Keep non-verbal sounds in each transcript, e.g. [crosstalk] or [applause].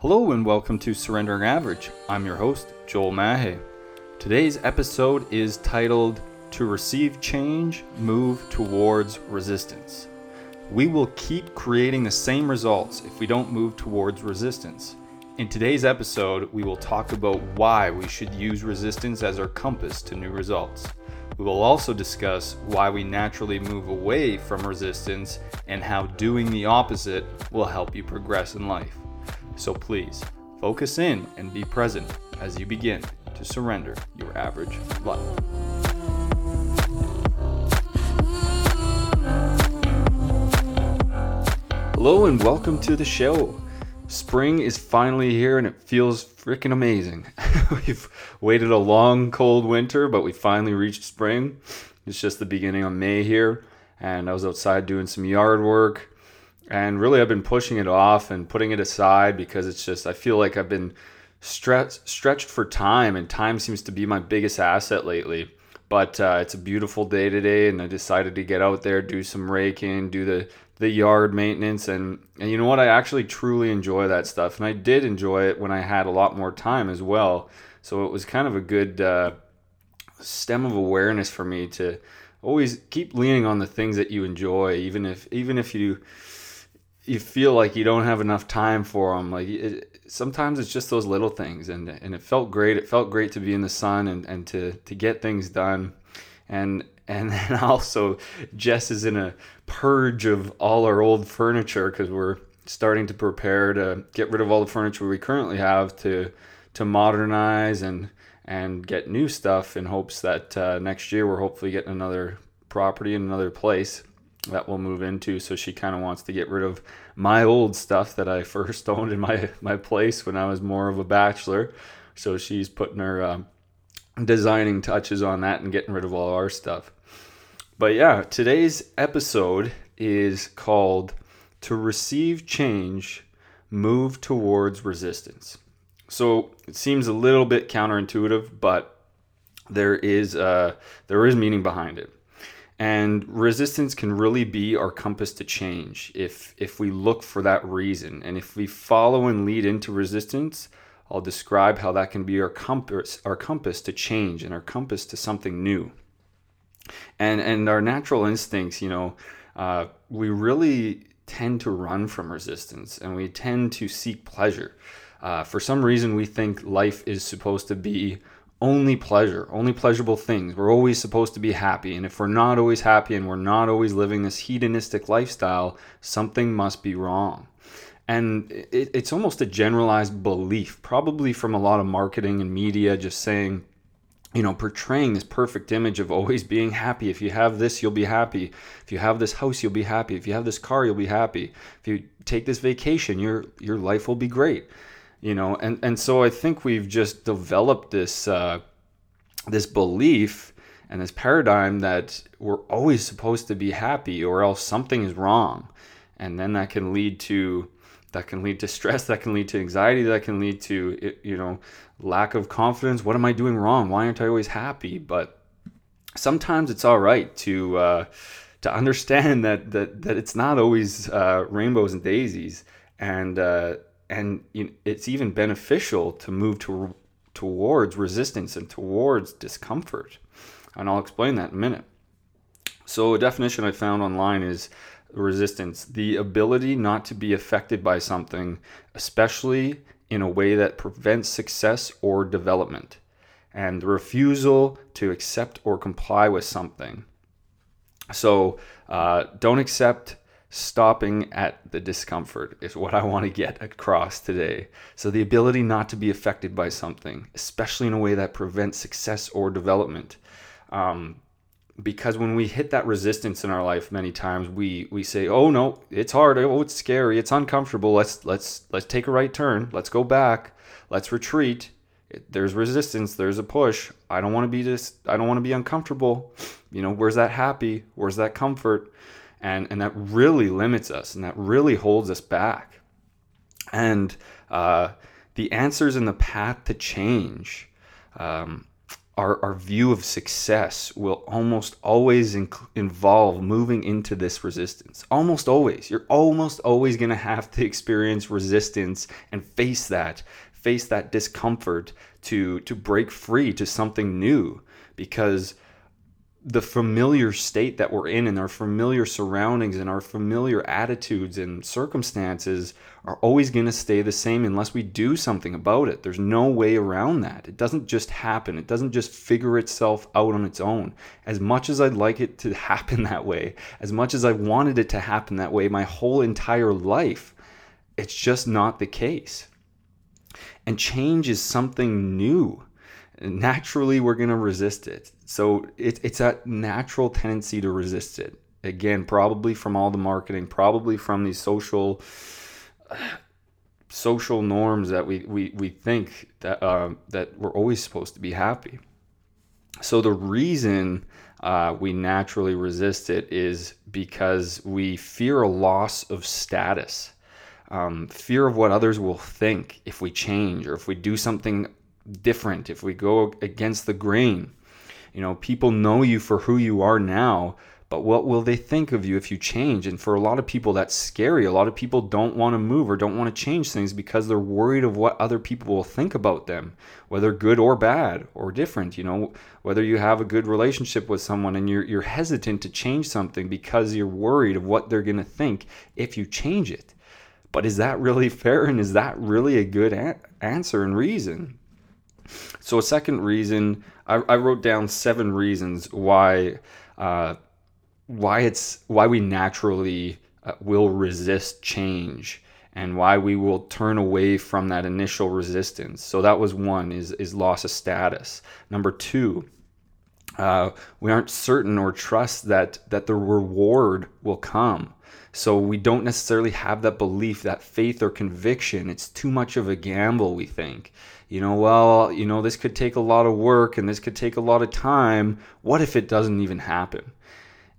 Hello and welcome to Surrendering Average. I'm your host, Joel Mahe. Today's episode is titled To Receive Change, Move Towards Resistance. We will keep creating the same results if we don't move towards resistance. In today's episode, we will talk about why we should use resistance as our compass to new results. We will also discuss why we naturally move away from resistance and how doing the opposite will help you progress in life. So please, focus in and be present as you begin to surrender your average life. Hello and welcome to the show. Spring is finally here and it feels freaking amazing. [laughs] We've waited a long, cold winter, but we finally reached spring. It's just the beginning of May here, and I was outside doing some yard work and really I've been pushing it off and putting it aside because it's just I feel like I've been stretched stretched for time, and time seems to be my biggest asset lately. But uh, it's a beautiful day today, and I decided to get out there, do some raking, do the the yard maintenance, and and you know what? I actually truly enjoy that stuff, and I did enjoy it when I had a lot more time as well. So it was kind of a good uh, stem of awareness for me to always keep leaning on the things that you enjoy, even if even if you you feel like you don't have enough time for them. Like it, sometimes it's just those little things, and and it felt great. It felt great to be in the sun and, and to to get things done, and and then [laughs] also Jess is in a purge of all our old furniture because we're starting to prepare to get rid of all the furniture we currently have to to modernize and and get new stuff in hopes that uh, next year we're hopefully getting another property in another place that we'll move into. So she kind of wants to get rid of my old stuff that I [laughs] first owned in my my place when I was more of a bachelor. So she's putting her um, designing touches on that and getting rid of all our stuff. But yeah, today's episode is called "To Receive Change, Move Towards Resistance." So it seems a little bit counterintuitive, but there is uh, there is meaning behind it. And resistance can really be our compass to change if if we look for that reason. And if we follow and lead into resistance, I'll describe how that can be our compass our compass to change and our compass to something new. And and our natural instincts, you know, uh, we really tend to run from resistance and we tend to seek pleasure. Uh, for some reason, we think life is supposed to be only pleasure, only pleasurable things. We're always supposed to be happy. And if we're not always happy and we're not always living this hedonistic lifestyle, something must be wrong. And it, it's almost a generalized belief, probably from a lot of marketing and media, just saying, you know, portraying this perfect image of always being happy. If you have this, you'll be happy. If you have this house, you'll be happy. If you have this car, you'll be happy. If you take this vacation, your your life will be great you know and and so i think we've just developed this uh, this belief and this paradigm that we're always supposed to be happy or else something is wrong. And then that can lead to that can lead to stress that can lead to anxiety that can lead to you know lack of confidence. What am i doing wrong? Why aren't i always happy? But sometimes it's all right to uh, to understand [laughs] that that that it's not always uh, rainbows and daisies. And uh, and it's even beneficial to move to, towards resistance and towards discomfort. And I'll explain that in a minute. So, a definition I found online is resistance the ability not to be affected by something, especially in a way that prevents success or development, and the refusal to accept or comply with something. So, uh, don't accept stopping at the discomfort is what I want to get across today. So, the ability not to be affected by something, especially in a way that prevents success or development. Um, because when we hit that resistance in our life many times we we say oh no it's hard. Oh it's scary. It's uncomfortable. Let's let's let's take a right turn. Let's go back. Let's retreat. There's resistance. There's a push. I don't want to be just i don't want to be uncomfortable. You know where's that happy? Where's that comfort and and that really limits us and that really holds us back and uh, the answers in the path to change um, our, our view of success will almost always inc- involve moving into this resistance. Almost always. You're almost always going to have to experience resistance and face that, face that discomfort to to break free to something new because the familiar state that we're in and our familiar surroundings and our familiar attitudes and circumstances are always going to stay the same unless we do something about it. There's no way around that. It doesn't just happen. It doesn't just figure itself out on its own. As much as I'd like it to [laughs] happen that way, as much as I wanted it to happen that way my whole entire life, it's just not the case. And change is something new naturally we're going to resist it. So it, it's a natural tendency to resist it. Again, probably from all the marketing, probably from these social [sighs] social norms that we, we, we think that uh, that we're always supposed to be happy. So the reason uh, we naturally resist it is because we fear a loss of status. Um, fear of what others will think if we change or if we do something different, if we go against the grain. You know, people know you for who you are now, but what will they think of you if you change? And for a lot of people, that's scary. A lot of people don't want to move or don't want to change things because they're worried of what other people will think about them, whether good or bad or different. You know, whether you have a good relationship with someone and you're, you're hesitant to change something because you're worried of what they're going to think if you change it. But is that really [laughs] fair? And is that really a good a- answer and reason? So a second reason, I, I wrote down seven reasons why uh, why it's why we naturally uh, will resist change and why we will turn away from that initial resistance. So that was one is is loss of status. Number two. Uh, we aren't certain or trust that that the reward will come so we don't necessarily have that belief that faith or conviction it's too much of a gamble we think you know, well, you know, this could take a lot of work and this could take a lot of time. What if it doesn't even happen?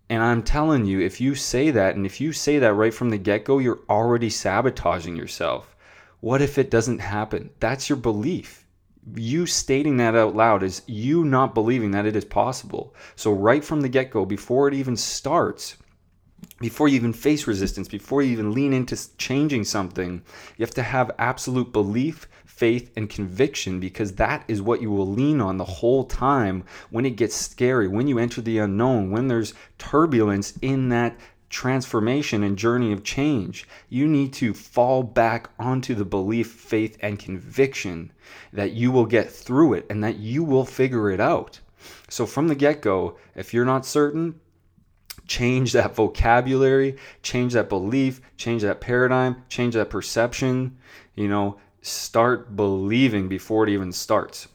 And I'm telling you, if you say that, and if you say that right from the get go, you're already sabotaging yourself. What if it doesn't happen? That's your belief. You stating that out loud is you not believing that it is possible. So, right from the get go, before it even starts, before you even face resistance, before you even lean into changing something, you have to have absolute belief faith and conviction because that is what you will lean on the whole time when it gets scary, when you enter the unknown, when there's turbulence in that transformation and journey of change. You need to fall back onto the belief, faith, and conviction that you will get through it and that you will figure it out. So, from the get go, if you're not certain, change that vocabulary, change that belief, change that paradigm, change that perception. You know, start believing before it even starts.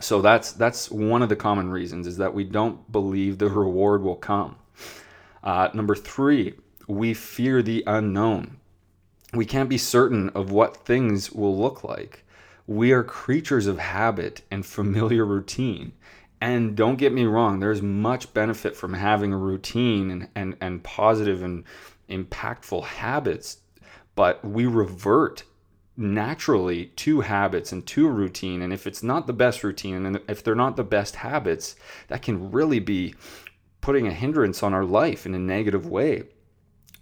So that's that's one of the common reasons is that we don't believe the [laughs] reward will come. Uh, number three, we fear the unknown. We can't be certain of what things will look like. We are creatures of habit and familiar routine. And don't get me wrong, there's much benefit from having a routine and, and, and positive and impactful habits, but we revert naturally to habits and to routine. And if it's not the best routine and if they're not the best habits, that can really be putting a hindrance on our life in a negative way.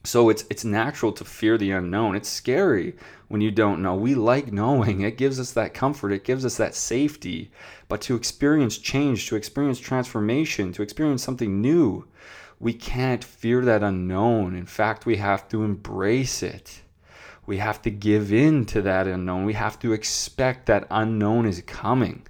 So it's it's natural to fear the unknown. It's scary when you don't know. We like knowing. It gives us that comfort. It gives us that safety. But to experience change, to experience transformation, to experience something new, we can't fear that unknown. In fact, we have to embrace it we have to give in to that unknown. We have to expect that unknown is coming.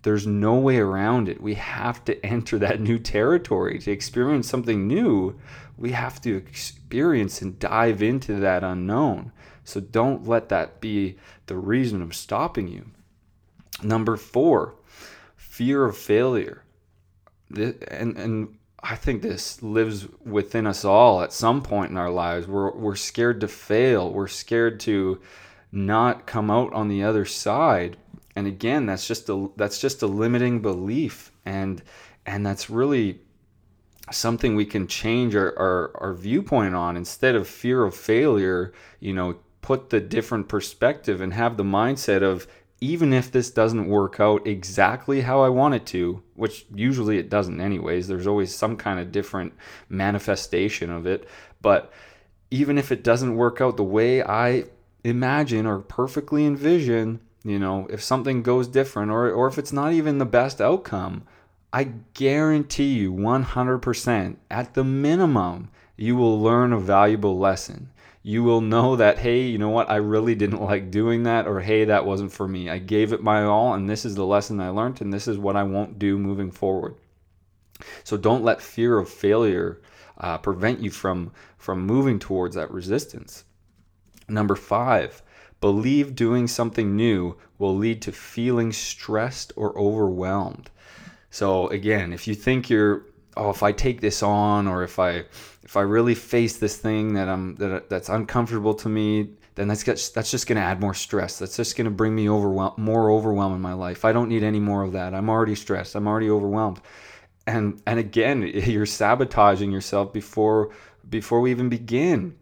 There's no way around it. We have to [laughs] enter that new territory to experience something new. We have to experience and dive into that unknown. So don't let that be the reason of stopping you. Number four, fear of failure. And, and I think this lives within us all at some point in our lives. We're, we're scared to fail. We're scared to not come out on the other side. And again, that's just a that's just a limiting belief, and and that's really something we can change our, our, our viewpoint on instead of fear of failure. You know, put the different perspective and have the mindset of even if this doesn't work out exactly how I want it to, which usually it doesn't, anyways, there's always some kind of different manifestation of it. But even if it doesn't work out the way I imagine or perfectly envision, you know, if something goes different or, or if it's not even the best outcome, I guarantee you 100% at the minimum, you will learn a valuable lesson. You will know that, hey, you know what, I really didn't like doing that, or hey, that wasn't for me. I gave it my all, and this is the lesson I learned, and this is what I won't do moving forward. So don't let fear of failure uh, prevent you from, from moving towards that resistance. Number five, believe doing something new will lead to feeling stressed or overwhelmed. So again, if you think you're oh if I take this on or if I if I really face this thing that I'm that that's uncomfortable to me, then that's just, that's just going to add more stress. That's just going to bring me overwhelm more overwhelm in my life. I don't need any more of that. I'm already stressed. I'm already overwhelmed. And and again, [laughs] you're sabotaging yourself before before we even begin.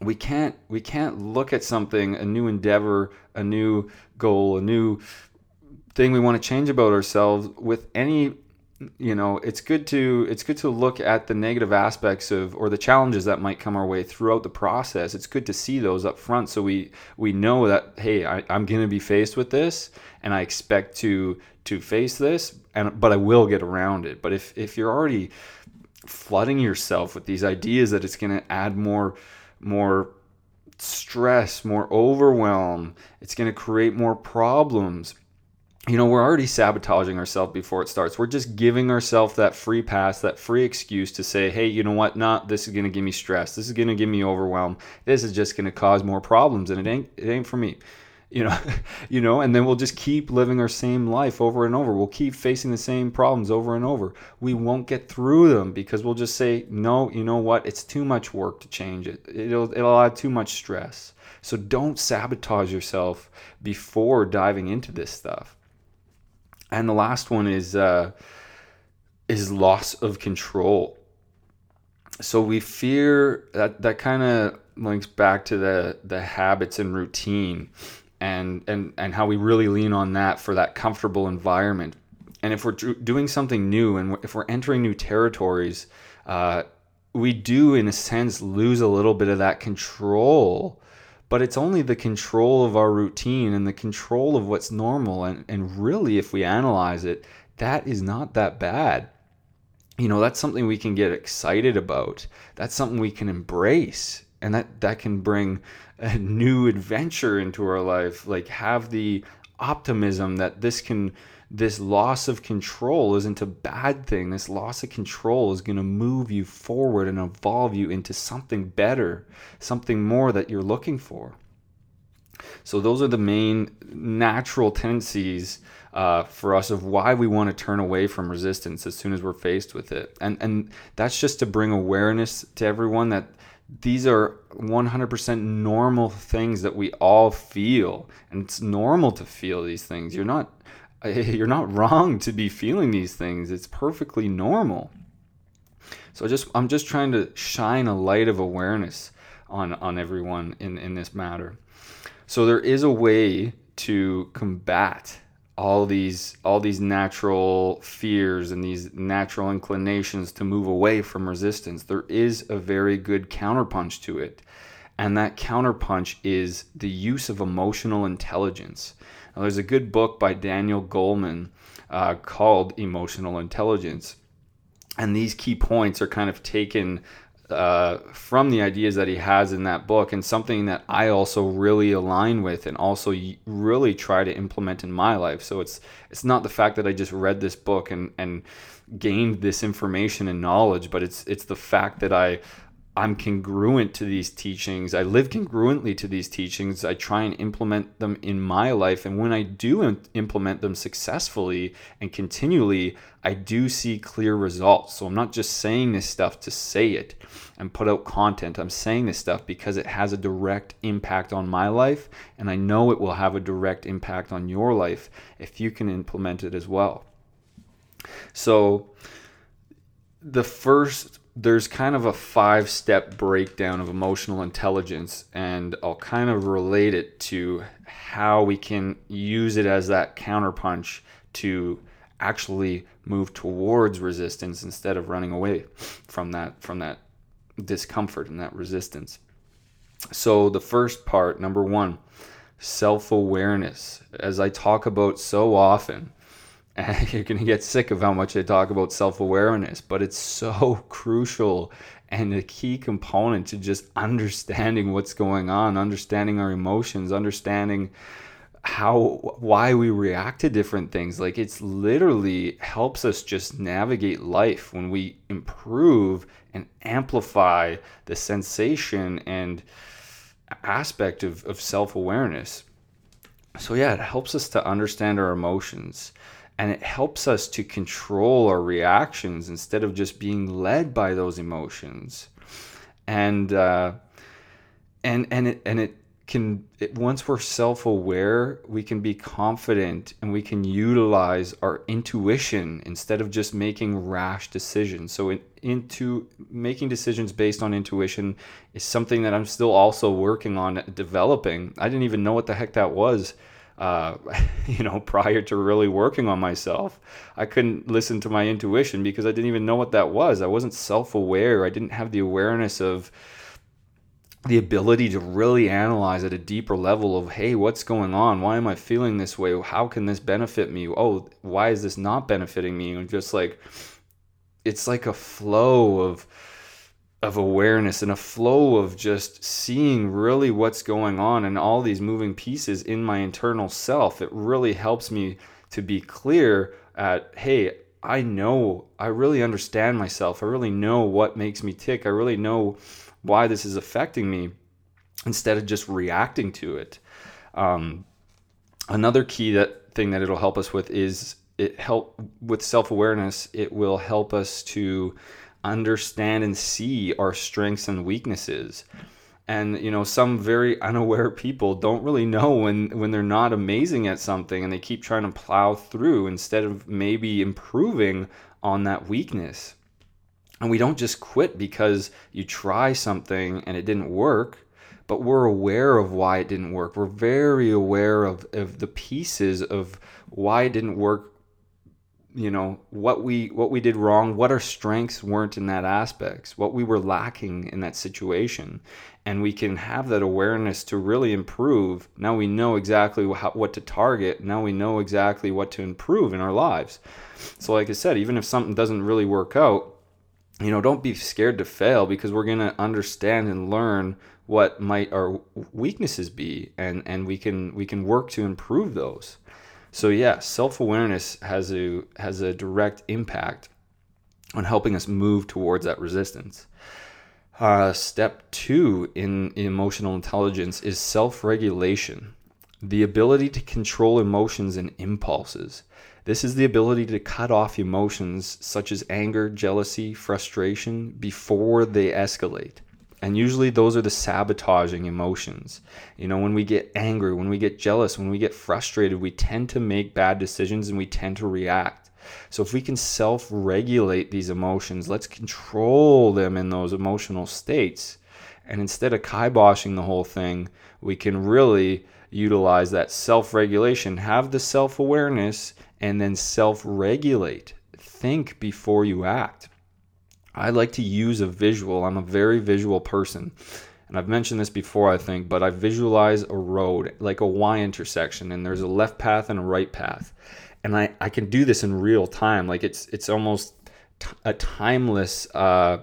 We can't we can't look at something, a new endeavor, a new goal, a new thing we want to change about ourselves with any you know it's good to it's good to look at the negative aspects of or the challenges that might come our way throughout the process. It's good to see those up front so we we know that hey I, i'm going to be faced with this and i expect to to face this and but i will get around it. But if if you're already flooding yourself with these ideas that it's going to add more more stress more overwhelm it's going to create more problems you know, we're already sabotaging ourselves before it starts. We're just giving ourselves that free pass, that free excuse to say, hey, you know what? Not this is gonna give me stress. This is gonna give me overwhelm. This is just gonna cause more problems, and it ain't it ain't for me. [laughs] You know, you know, and then we'll just keep living our same life over and over. We'll keep facing the same problems over and over. We won't get through them because we'll just say, no, you know what? It's too much work to change it. It'll it'll add too much stress. So don't sabotage yourself before diving into this stuff and the last one is uh, is loss of control. So we fear that that kind of links back to the the habits and routine, and and and how we really lean on that for that comfortable environment. And if we're doing something new, and if we're entering new territories, uh, we do, in a sense, lose a little bit of that control but it's only the control of our routine and the control of what's normal. And, and really, if we analyze it, that is not that bad. You know, that's something we can get excited about. That's something we can embrace. And that, that can bring a new adventure into our life. Like, have the optimism that this can this loss of control isn't a bad thing. This loss of control is going to move you forward and evolve you into something better, something more that you're looking for. So, those are the main natural tendencies uh, for us of why we want to turn away from resistance as soon as we're faced with it. And, and that's just to bring awareness to everyone that these are 100% normal things that we all feel. And it's normal to feel these things. You're not [laughs] you're not wrong to be feeling these things. It's perfectly normal. So just I'm just trying to shine a light of awareness on on everyone in in this matter. So there is a way to combat all these all these natural fears and these natural inclinations to move away from resistance. There is a very good counterpunch to it. And that counterpunch is the use of emotional intelligence. Now, there's a good book by Daniel Goleman uh, called Emotional Intelligence. And these key points are kind of taken uh, from the ideas that he has in that book and something that I also really align with and also really try to implement in my life. So it's it's not the fact that I just read this book and and gained this information and knowledge, but it's it's the fact that I I'm congruent to these teachings. I live congruently to these teachings. I try and implement them in my life. And when I do implement them successfully and continually, I do see clear results. So I'm not just saying this stuff to say it and put out content. I'm saying this stuff because it has a direct impact on my life. And I know it will have a direct impact on your life if you can implement it as well. So the first there's kind of a five step breakdown of emotional intelligence, and I'll kind of relate it to how we can use it as that counterpunch to actually move towards resistance instead of running away from that from that discomfort and that resistance. So the first part, number 1, self-awareness. As I talk about so often, [laughs] you're going to get sick of how much I talk about self awareness, but it's so [laughs] crucial and a key component to just understanding what's going on, understanding our emotions, understanding how why we react to different things. Like it's literally helps us just navigate life when we improve and amplify the sensation and aspect of, of self-awareness. So yeah it helps us to understand our emotions and it helps us to control our reactions instead of just being led by those emotions. And uh, and and it and it can it, once we're self-aware we can be confident and we can utilize our intuition instead of just making rash decisions. So in, into making decisions based on intuition is something that i'm still also working on developing. I didn't even know what the heck that was uh, [laughs] you know, prior to really working on myself. I couldn't listen to my intuition because I didn't even know what that was. I wasn't self aware. I didn't have the awareness of the ability to really analyze at a deeper level of, hey, what's going on? Why am I feeling this way? How can this benefit me? Oh, why is this not benefiting me? And just like, it's like a flow of, of awareness and a flow of just seeing really what's going on and all these moving pieces in my internal self. It really helps me to be clear at, hey, I know, I really understand myself. I really know what makes me tick. I really know why this is affecting me instead of just reacting to it. Um, another key that thing that it'll help us with is it help with self-awareness. It will help us to understand and see our strengths and weaknesses. And you know some very [laughs] unaware people don't really know when when they're not amazing at something and they keep trying to plow through instead of maybe improving on that weakness. And we don't just quit because you try something and it didn't work but we're aware of why it didn't work. We're very aware of, of the pieces of why it didn't work you know what we what we did wrong what our strengths weren't in that aspects what we were lacking in that situation. And we can have that awareness to really improve. Now we know exactly how, what to target. Now we know exactly what to improve in our lives. So like i said even if something doesn't really work out you know don't be scared to fail because we're going to understand and learn what might our weaknesses be. And and we can we can work to improve those so yeah, self-awareness has a has a direct impact on helping us move towards that resistance. Uh, step two in emotional intelligence is self-regulation, the ability to control emotions and impulses. This is the ability to cut off emotions such as anger, jealousy, frustration before they escalate. And usually those are the sabotaging emotions. You know, when we get angry, when we get jealous, when we get frustrated, we tend to make bad decisions and we tend to react. So if we can self regulate these emotions, let's control them in those emotional states. And instead of kiboshing the whole thing, we can really utilize that self regulation, have the self awareness, and then self regulate. Think before you act. I like to use a visual. I'm a very visual person. And I've mentioned this before, I think, but I visualize a road like a Y intersection, and there's a left path and a right path. And I, I can do this in real time. Like it's it's almost t- a timeless uh,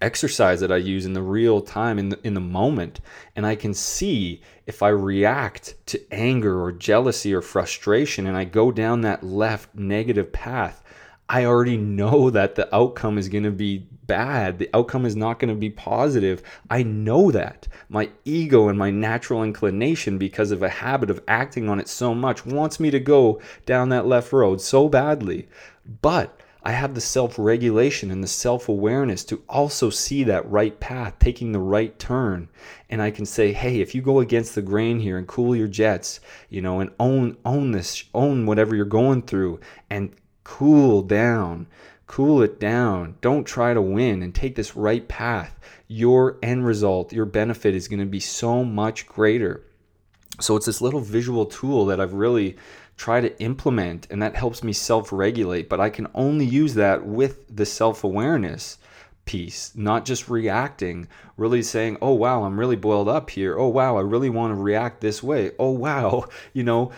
exercise that I use in the real time, in the, in the moment. And I can see if I react to anger or jealousy or frustration and I go down that left negative path, I already know [laughs] that the outcome is going to be bad. The outcome is not going to be positive. I know that. My ego and my natural inclination, because of a habit of acting on it so much, wants me to go down that left road so badly. But I have the self regulation and the self awareness to also see that right path, taking the right turn. And I can say, hey, if you go against the grain here and cool your jets, you know, and own own this, own whatever you're going through and cool down, Cool it down. Don't try to win and take this right path. Your end result, your benefit is going to be so much greater. So it's this little visual tool that I've really tried to implement and that helps me self-regulate, but I can only use that with the self-awareness piece, not just reacting, really saying, "Oh wow, I'm really boiled up here. Oh wow, I really want to react this way. Oh [laughs] wow, you know,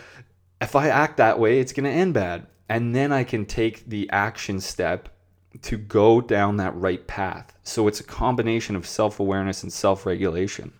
if I act that way, it's going to end bad." And then I can take the action step to go down that right path. So it's a combination of self-awareness and self-regulation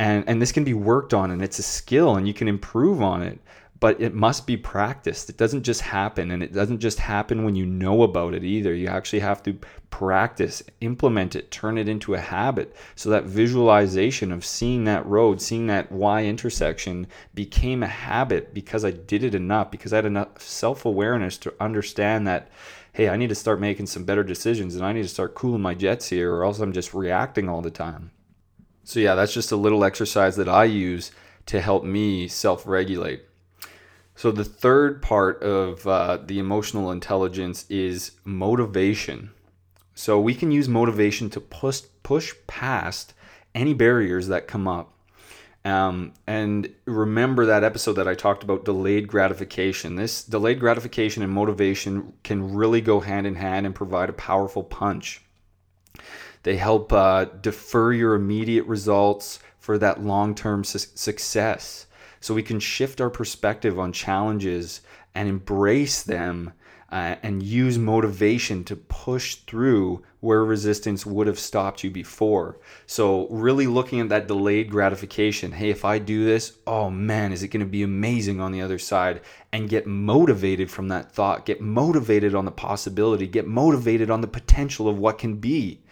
and and this can be worked on and it's a skill and you can improve on it but it must be practiced. It doesn't just happen and it doesn't just happen when you know about it either. You actually have to practice implement it turn it into a habit. So that visualization of seeing that road seeing that y intersection became a habit because i did it enough because i had enough self-awareness to understand that hey i need to start making some better decisions and i need to start cooling my jets here or else i'm just reacting all the time. So, yeah, that's just a little exercise that I use to help me self regulate. So, the third part of uh, the emotional intelligence is motivation. So, we can use motivation to push, push past any barriers that come up. Um, and remember that episode that I talked about delayed gratification. This delayed gratification and motivation can really go hand in hand and provide a powerful punch. They help uh, defer your immediate results for that long term su- success. So we can shift our perspective on challenges and embrace them uh, and use motivation to push through where resistance would have stopped you before. So, really looking at that delayed gratification hey, if I do this, oh man, is it going to be amazing on the other side? And get motivated from that thought, get motivated on the possibility, get motivated on the potential of what can be.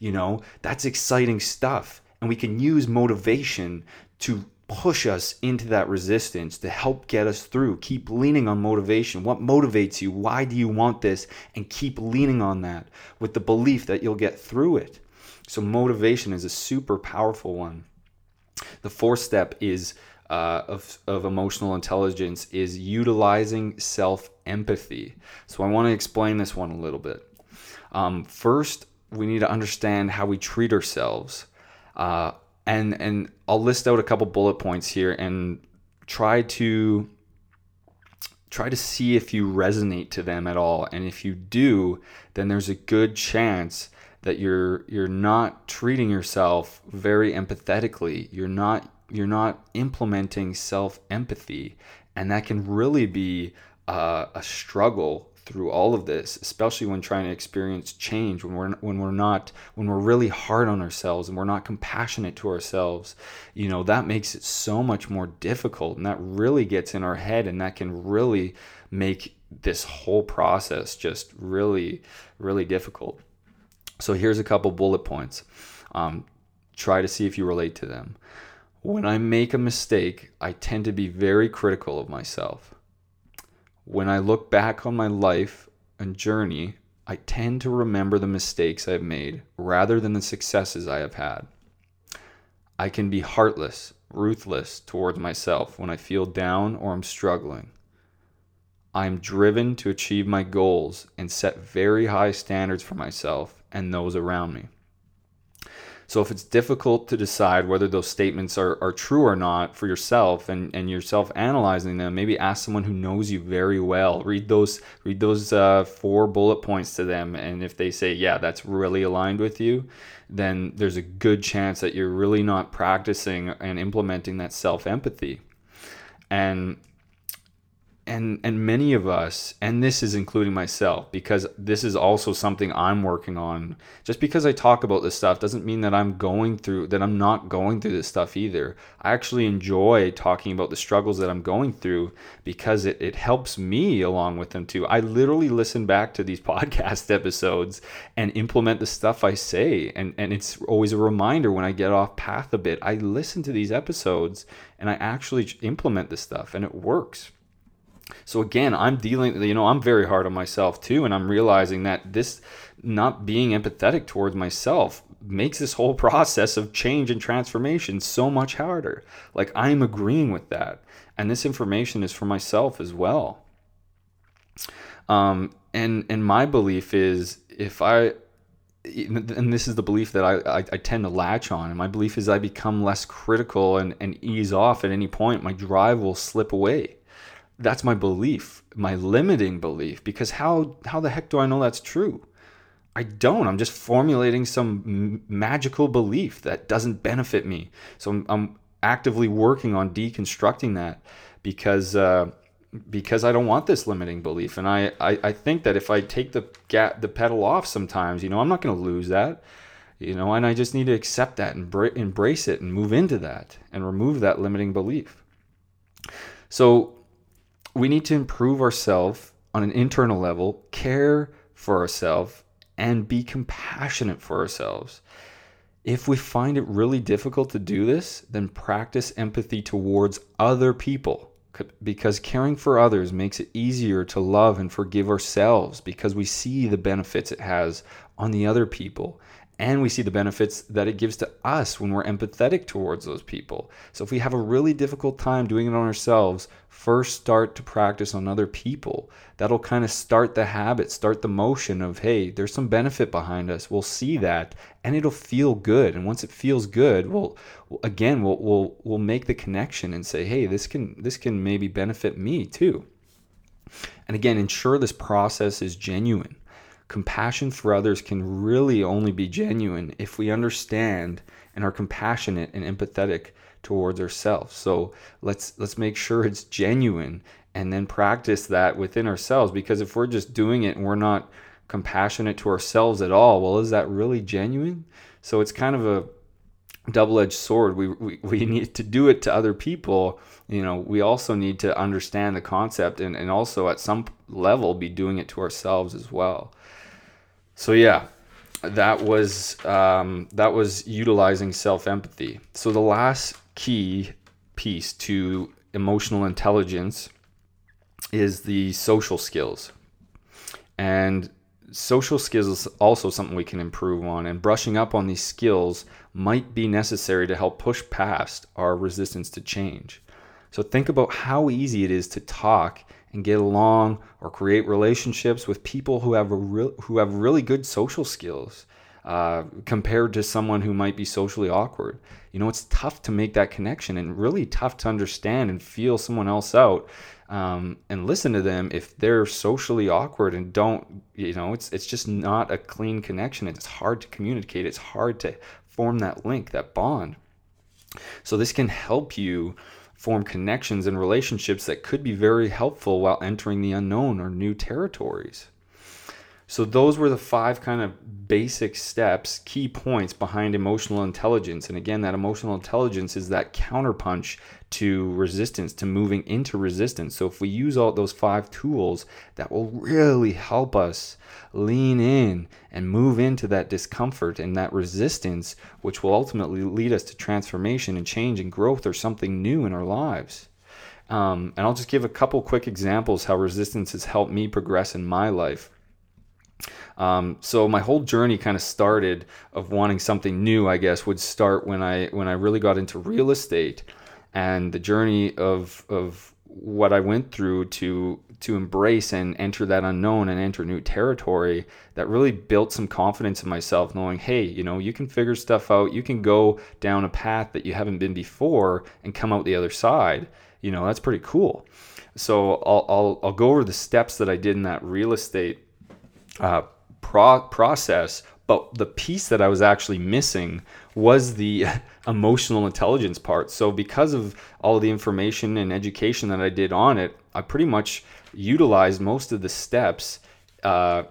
You know, that's exciting stuff. And we can use motivation to push us into that resistance to help get us through. Keep leaning on motivation. What motivates you? Why do you want this? And keep leaning on that with the belief that you'll get through it. So, motivation is a super powerful one. The fourth step is uh, of, of emotional intelligence is utilizing self empathy. So, I want to explain this one a little bit. Um, first, we need to understand how we treat ourselves. Uh, and and I'll list out a couple bullet points here and try to try to see if you resonate to them at all. And if you do, then there's a good chance that you're you're not treating yourself very empathetically. You're not you're not implementing self empathy, and that can really be uh, a struggle through all of this, especially when trying to experience change, when we're when we're not when we're really hard on ourselves and we're not compassionate to ourselves, you know, that makes it so much more difficult and that really gets in our head and that can really make this whole process just really really difficult. So here's a couple bullet points. Um, try to see if you relate to them. When I make a mistake, I tend to be very critical of myself. When I look back on my life and journey, I tend to remember the mistakes I've made rather than the successes I have had. I can be heartless, ruthless towards myself when I feel down or I'm struggling. I am driven to achieve my goals and set very high standards for myself and those around me. So if it's difficult to decide whether those statements are, are true or not for yourself and, and you're analyzing them, maybe ask someone who knows you very well. Read those read those uh, four bullet points to them, and if they say, yeah, that's really aligned with you, then there's a good chance that you're really not practicing and implementing that self empathy. And and and many of us and this is including myself because this is also something I'm working on. Just because I talk about this stuff doesn't mean that I'm going through that I'm not going through this stuff either. I actually enjoy talking about the struggles that I'm going through because it, it helps me along with them too. I literally listen back to these [laughs] podcast episodes and implement the stuff I say and and it's always a reminder when I get off path a bit. I listen to these episodes and I actually implement this stuff and it works so again, I'm dealing, you know, I'm very hard on myself too, and I'm realizing that this not being empathetic towards myself makes this whole [laughs] process of change and transformation so much harder. Like I'm agreeing with that, and this information is for myself as well. Um, and and my belief is if I and this is the belief that I, I, I, tend to latch on. And my belief is I become less critical and, and ease off at any point, my drive will slip away. That's my belief, my limiting belief, because how, how the heck do I know that's true? I don't. I'm just formulating some magical belief that doesn't benefit me. So I'm, I'm actively working on deconstructing that because uh, because I don't want this limiting belief. And I, I, I think that if I take the gap, the pedal off sometimes, you know, I'm not going to lose that, you know, and I just need to accept that and bra- embrace it and move into that and remove that limiting belief. So we need to improve ourselves on an internal level, care for ourselves, and be compassionate for ourselves. If we find it really difficult to do this, then practice empathy towards other people because caring for others makes it easier to love and forgive ourselves because we see the benefits it has on the other people and we see the benefits that it gives to us when we're empathetic towards those people. So if we have a really difficult time doing it on ourselves, first start to practice on other people. That'll kind of start the habit, start the motion of, hey, there's some benefit behind us. We'll see that and it'll feel good. And once it feels good, we'll again we'll we'll we'll make the connection and say, hey, this can this can maybe benefit me too. And again, ensure this process is genuine compassion for others can really only be genuine if we understand and are compassionate and empathetic towards ourselves. So let's let's make sure it's genuine and then practice that within ourselves because if we're just doing it and we're not compassionate to ourselves at all, well is that really genuine? So it's kind of a double-edged sword. We, we [laughs] we need to do it to other people. You know, we also need to understand the concept and, and also at some level be doing it to ourselves as well. So yeah, that was um, that was utilizing self empathy. So the last key piece to emotional intelligence is the social skills, and social skills is also something we can improve on. And brushing up on these skills might be necessary to help push past our resistance to change. So think about how easy it is to talk and get along or create relationships with people who have real, who have really good social skills uh, compared to someone who might be socially awkward. You know, it's tough to make that connection and really tough to understand and feel someone else out um, and listen to them if they're socially awkward and don't. You know, it's it's just not a clean connection. It's hard to communicate. It's hard to form that link, that bond. So this can help you form connections and relationships that could be very helpful while entering the unknown or new territories. So, those were the five kind of basic steps, key points behind emotional intelligence. And again, that emotional intelligence is that counterpunch to resistance, to moving into resistance. So, if we use all those five tools, that will really help us lean in and move into that discomfort and that resistance, which will ultimately lead us to transformation and change and growth or something new in our lives. Um, and I'll just give a couple quick examples how resistance has helped me progress in my life. Um, so my whole journey kind of started of wanting something new. I guess would start when I when I really got into real estate, and the journey of of what I went through to to embrace and enter that unknown and enter new territory that really built some confidence in myself knowing hey you know you can figure stuff out you can go down a path that you haven't been before and come out the other side you know that's pretty cool so I'll, I'll, I'll go over the steps that I did in that real estate uh, pro- process. But the piece that I was actually missing was the [laughs] emotional intelligence part. So, because of all the information and education that I did on it, I pretty much utilized most of the steps, uh,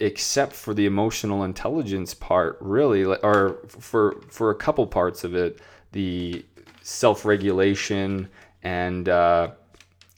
except for the emotional intelligence part, really, or for for a couple parts of it, the self regulation and uh,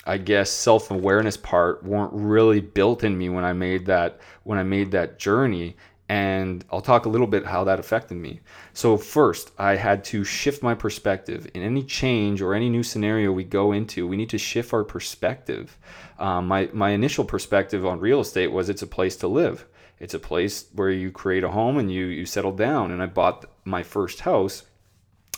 I guess self awareness part weren't really built in me when I made that when I made that journey. And I'll talk a little bit how that affected me. So first, I had to shift my perspective. In any change or any new scenario we go into, we need to shift our perspective. Um, my my initial perspective on real estate was it's a place to live. It's a place where you create a home and you you settle down. And I bought my first house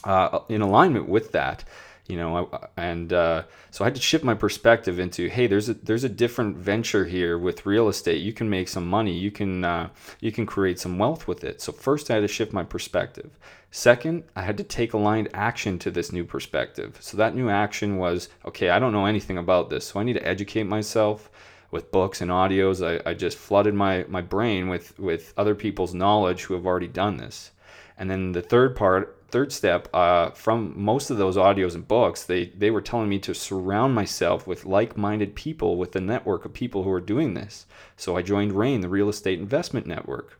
uh, in alignment with that you know I, and uh, so i had to shift my perspective into hey there's a there's a different venture here with real estate. You can make some money. You can uh, you can create some wealth with it. So first i had to shift my perspective. Second i had to take aligned action to this new perspective. So that new action was okay i don't know anything about this. So i need to educate myself with books and audios. I, I just flooded my, my brain with with other people's knowledge who have already done this. And then the third part third step, uh, from most of those audios and books, they, they were telling me to surround myself with like minded people, with a network of people who are doing this. So I joined REIN, the Real Estate Investment Network.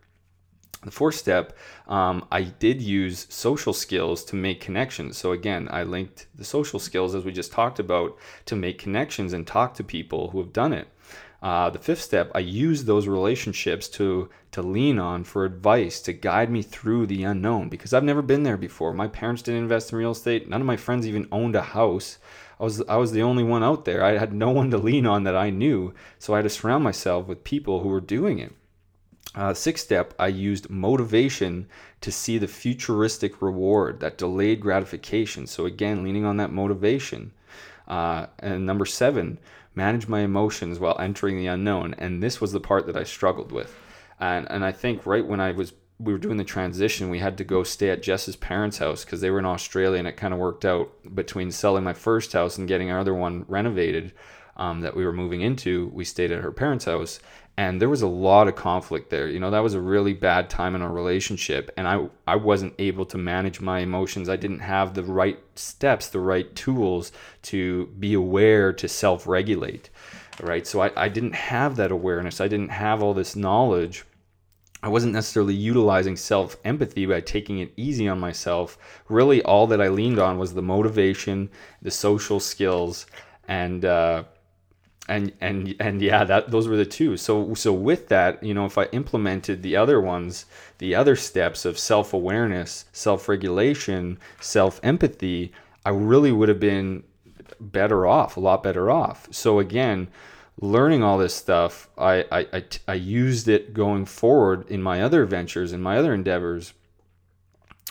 The fourth step, um, I did use social skills to make connections. So again, I linked the social skills, as we just talked about, to make connections and talk to people who have done it. Uh, the fifth step, I use those relationships to to lean on for advice to guide me through the unknown because I've never been there before. My parents didn't invest in real estate. None of my friends even owned a house. I was I was the only one out there. I had no one to lean on that I knew, so I had to surround myself with people who were doing it. Uh, sixth step, I used motivation to see the futuristic reward, that delayed gratification. So again, leaning on that motivation. Uh, and number seven, manage my emotions while entering the unknown. And this was the part that I struggled with. And, and I think right when I was we were doing the transition, we had to go stay at Jess's parents' house because they were in Australia, and it kind of worked out between selling my first house and getting our other one renovated um, that we were moving into. We stayed at her parents' house, and there was a lot of conflict there. You know, that was a really bad time in our relationship, and I I wasn't able to manage my emotions. I didn't have the right steps, the right tools to be aware to self-regulate. Right, so I, I didn't have that awareness. I didn't have all this knowledge I wasn't necessarily utilizing self empathy by taking it easy on myself. Really, all that I leaned on was the motivation, the social skills, and uh, and and and yeah, that those were the two. So so with that, you know, if I implemented the other ones, the other steps of self awareness, self regulation, self empathy, I really would have been better off, a lot better off. So again learning all this stuff, I, I, I, I used it going forward in my other ventures, in my other endeavors.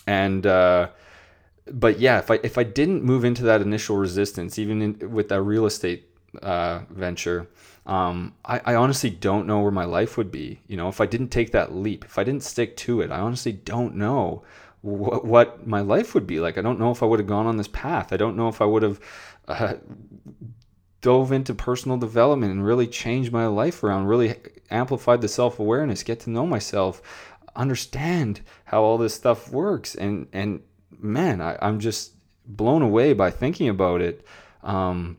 And, uh, but yeah, if I, if I didn't move into that initial resistance, even in, with that real estate uh, venture, um, I, I honestly don't know where my life would be. You know, if I didn't take that leap, if I didn't stick to it, I honestly don't know what, what my life would be like. I don't know if I would have gone on this path. I don't know if I would have uh, dove into personal development and really changed my life around, really amplified the self awareness, get to know myself, understand how all this stuff works. And, and man, I, am just blown away by thinking about it. Um,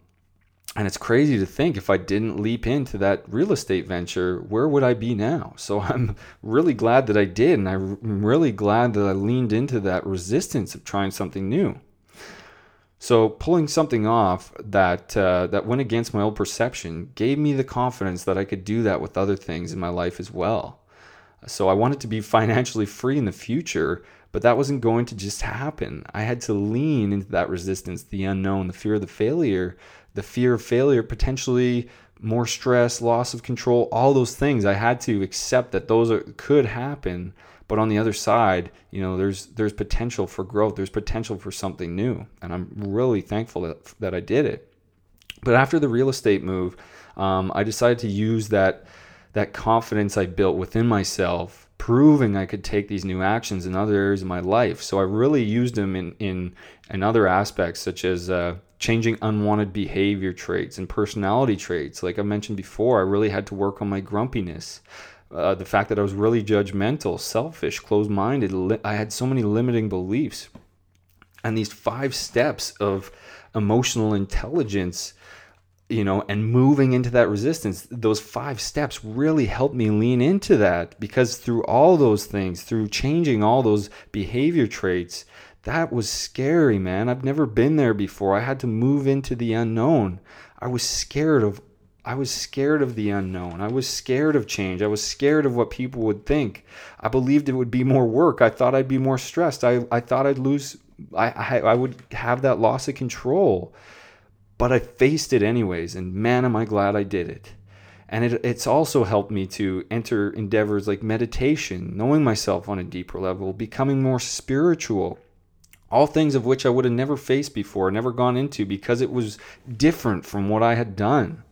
and it's crazy to think if I didn't leap into that real estate venture, where would I be now? [laughs] So I'm really glad that I did. And I'm really glad that I leaned into that resistance of trying something new. So pulling something off that uh, that went against my old perception gave me the confidence that I could do that with other things in my life as well. So I wanted to be [laughs] financially free in the future, but that wasn't going to just happen. I had to lean into that resistance, the unknown, the fear of the failure, the fear of failure, potentially more stress, loss of control, all those things. I had to accept that those are, could happen but on the other side, you know, there's there's potential for growth. There's potential for something new, and I'm really thankful that that I did it. But after the real estate move, um, I decided to use that that confidence I built within myself, proving I could take these new actions in other areas of my life. So I really used them in in, in other aspects, such as uh, changing unwanted behavior traits and personality traits. Like I mentioned before, I really had to work on my grumpiness uh, the fact that I was really judgmental, selfish, closed minded. Li- I had so many limiting beliefs. And these five steps of emotional intelligence, you know, and moving into that resistance, those five steps really helped me lean into that because through all those things, through changing all those behavior traits, that was scary, man. I've never been there before. I had to move into the unknown. I was scared of I was scared of the unknown. I was scared of change. I was scared of what people would think. I believed it would be more work. I thought I'd be more stressed. I, I thought I'd lose, I, I, I would have that loss of control. But I faced it anyways, and man, am I glad I did it. And it, it's also helped me to enter endeavors like meditation, knowing myself on a deeper level, becoming more spiritual, All things of which I would have never faced before, never gone into because it was different from what I had done.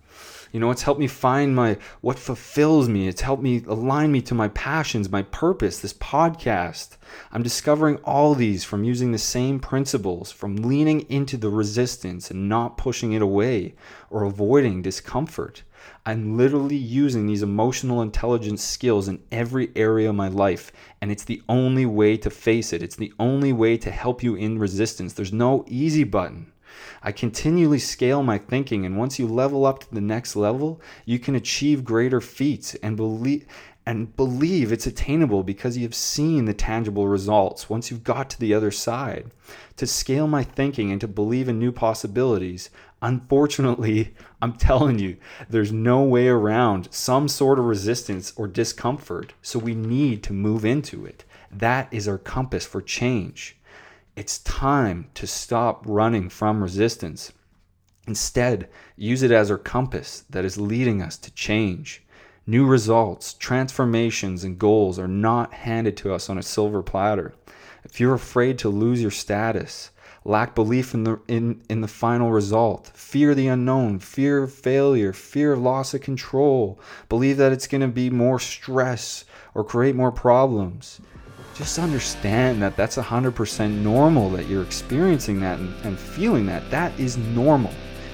You know, it's helped me find my what fulfills me. It's helped me align me to my passions, my purpose, this podcast. I'm discovering all these from using the same principles, from leaning into the resistance and not pushing it away or avoiding discomfort. I'm literally using these emotional intelligence skills in every area of my life, and it's the only way to face it. It's the only way to help you in resistance. There's no easy button. I continually scale my thinking, and once you level up to the next level, you can achieve greater feats and believe and believe it's attainable because you've seen the tangible results once you've got to the other side. To scale my thinking and to believe in new possibilities, unfortunately, [laughs] I'm telling you, there's no way around some sort of resistance or discomfort, so we need to move into it. That is our compass for change. It's time to stop running from resistance. Instead, use it as our compass that is leading us to change. New results, transformations, and goals are not handed to us on a silver platter. If you're afraid to lose your status, lack belief in the in, in the final result, fear the unknown, fear of failure, fear of loss of control, believe that it's going to be more stress or create more problems, just understand that that's 100% normal that you're experiencing that and, and, feeling that. That is normal.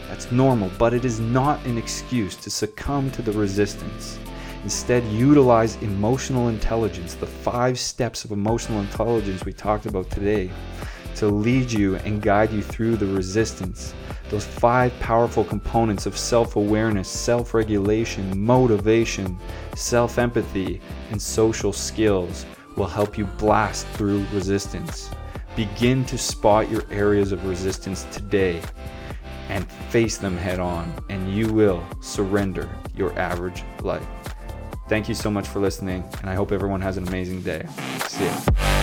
That's normal, but it is not an excuse to succumb to the resistance. Instead, utilize emotional intelligence, the five steps of emotional intelligence we talked about today, to lead you and guide you through the resistance. Those five powerful components of self awareness, self regulation, motivation, self empathy, and social skills will help you blast through resistance. Begin to spot your areas of resistance today and face them head on, and you will surrender your average life. Thank you so much for listening, and I hope everyone has an amazing day. See ya.